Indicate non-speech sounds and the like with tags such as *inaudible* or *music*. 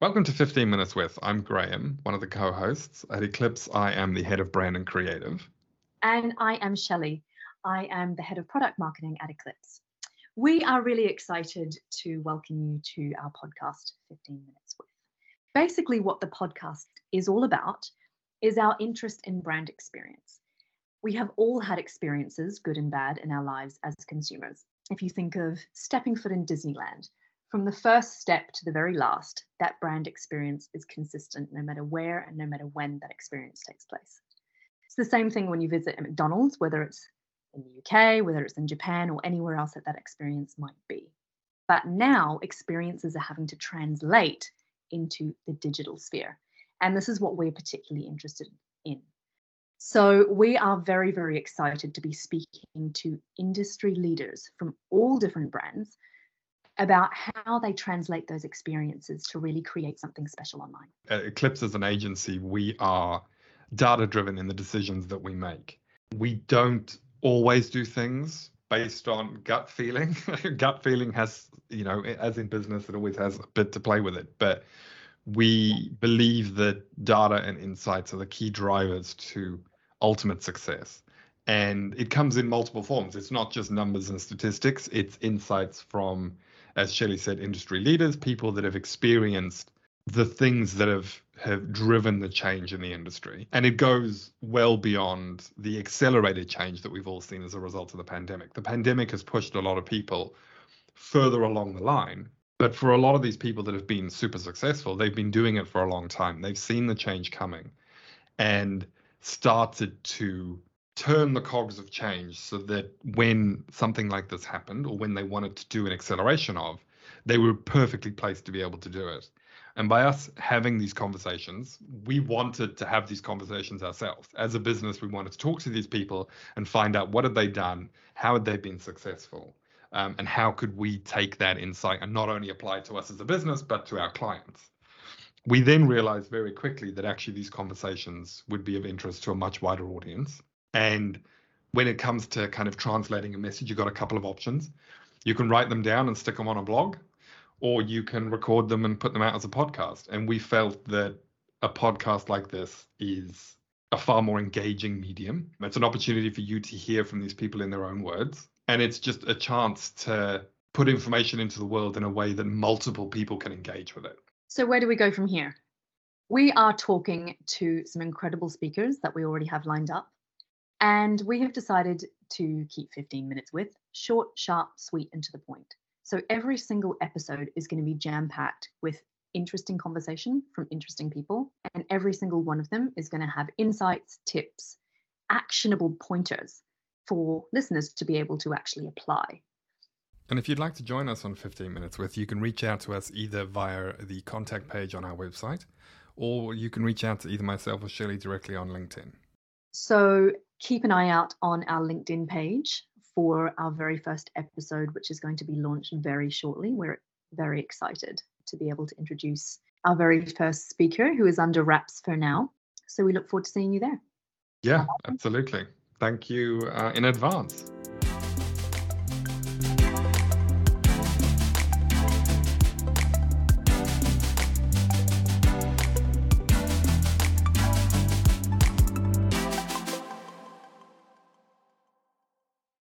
Welcome to 15 Minutes With. I'm Graham, one of the co hosts. At Eclipse, I am the head of brand and creative. And I am Shelley. I am the head of product marketing at Eclipse. We are really excited to welcome you to our podcast, 15 Minutes With. Basically, what the podcast is all about is our interest in brand experience. We have all had experiences, good and bad, in our lives as consumers. If you think of stepping foot in Disneyland, from the first step to the very last, that brand experience is consistent no matter where and no matter when that experience takes place. It's the same thing when you visit a McDonald's, whether it's in the UK, whether it's in Japan, or anywhere else that that experience might be. But now experiences are having to translate into the digital sphere. And this is what we're particularly interested in. So, we are very, very excited to be speaking to industry leaders from all different brands about how they translate those experiences to really create something special online. At Eclipse as an agency, we are data driven in the decisions that we make. We don't always do things based on gut feeling. *laughs* gut feeling has, you know, as in business, it always has a bit to play with it. But we believe that data and insights are the key drivers to ultimate success. And it comes in multiple forms. It's not just numbers and statistics, it's insights from as Shelley said, industry leaders, people that have experienced the things that have have driven the change in the industry. And it goes well beyond the accelerated change that we've all seen as a result of the pandemic. The pandemic has pushed a lot of people further along the line. But for a lot of these people that have been super successful, they've been doing it for a long time. They've seen the change coming and started to turn the cogs of change so that when something like this happened or when they wanted to do an acceleration of, they were perfectly placed to be able to do it. And by us having these conversations, we wanted to have these conversations ourselves. As a business, we wanted to talk to these people and find out what had they done, how had they been successful, um, and how could we take that insight and not only apply it to us as a business, but to our clients. We then realized very quickly that actually these conversations would be of interest to a much wider audience. And when it comes to kind of translating a message, you've got a couple of options. You can write them down and stick them on a blog, or you can record them and put them out as a podcast. And we felt that a podcast like this is a far more engaging medium. It's an opportunity for you to hear from these people in their own words. And it's just a chance to put information into the world in a way that multiple people can engage with it. So, where do we go from here? We are talking to some incredible speakers that we already have lined up. And we have decided to keep 15 minutes with short, sharp, sweet, and to the point. So every single episode is going to be jam packed with interesting conversation from interesting people. And every single one of them is going to have insights, tips, actionable pointers for listeners to be able to actually apply. And if you'd like to join us on 15 Minutes With, you can reach out to us either via the contact page on our website, or you can reach out to either myself or Shelley directly on LinkedIn. So keep an eye out on our LinkedIn page for our very first episode, which is going to be launched very shortly. We're very excited to be able to introduce our very first speaker, who is under wraps for now. So we look forward to seeing you there. Yeah, absolutely. Thank you uh, in advance.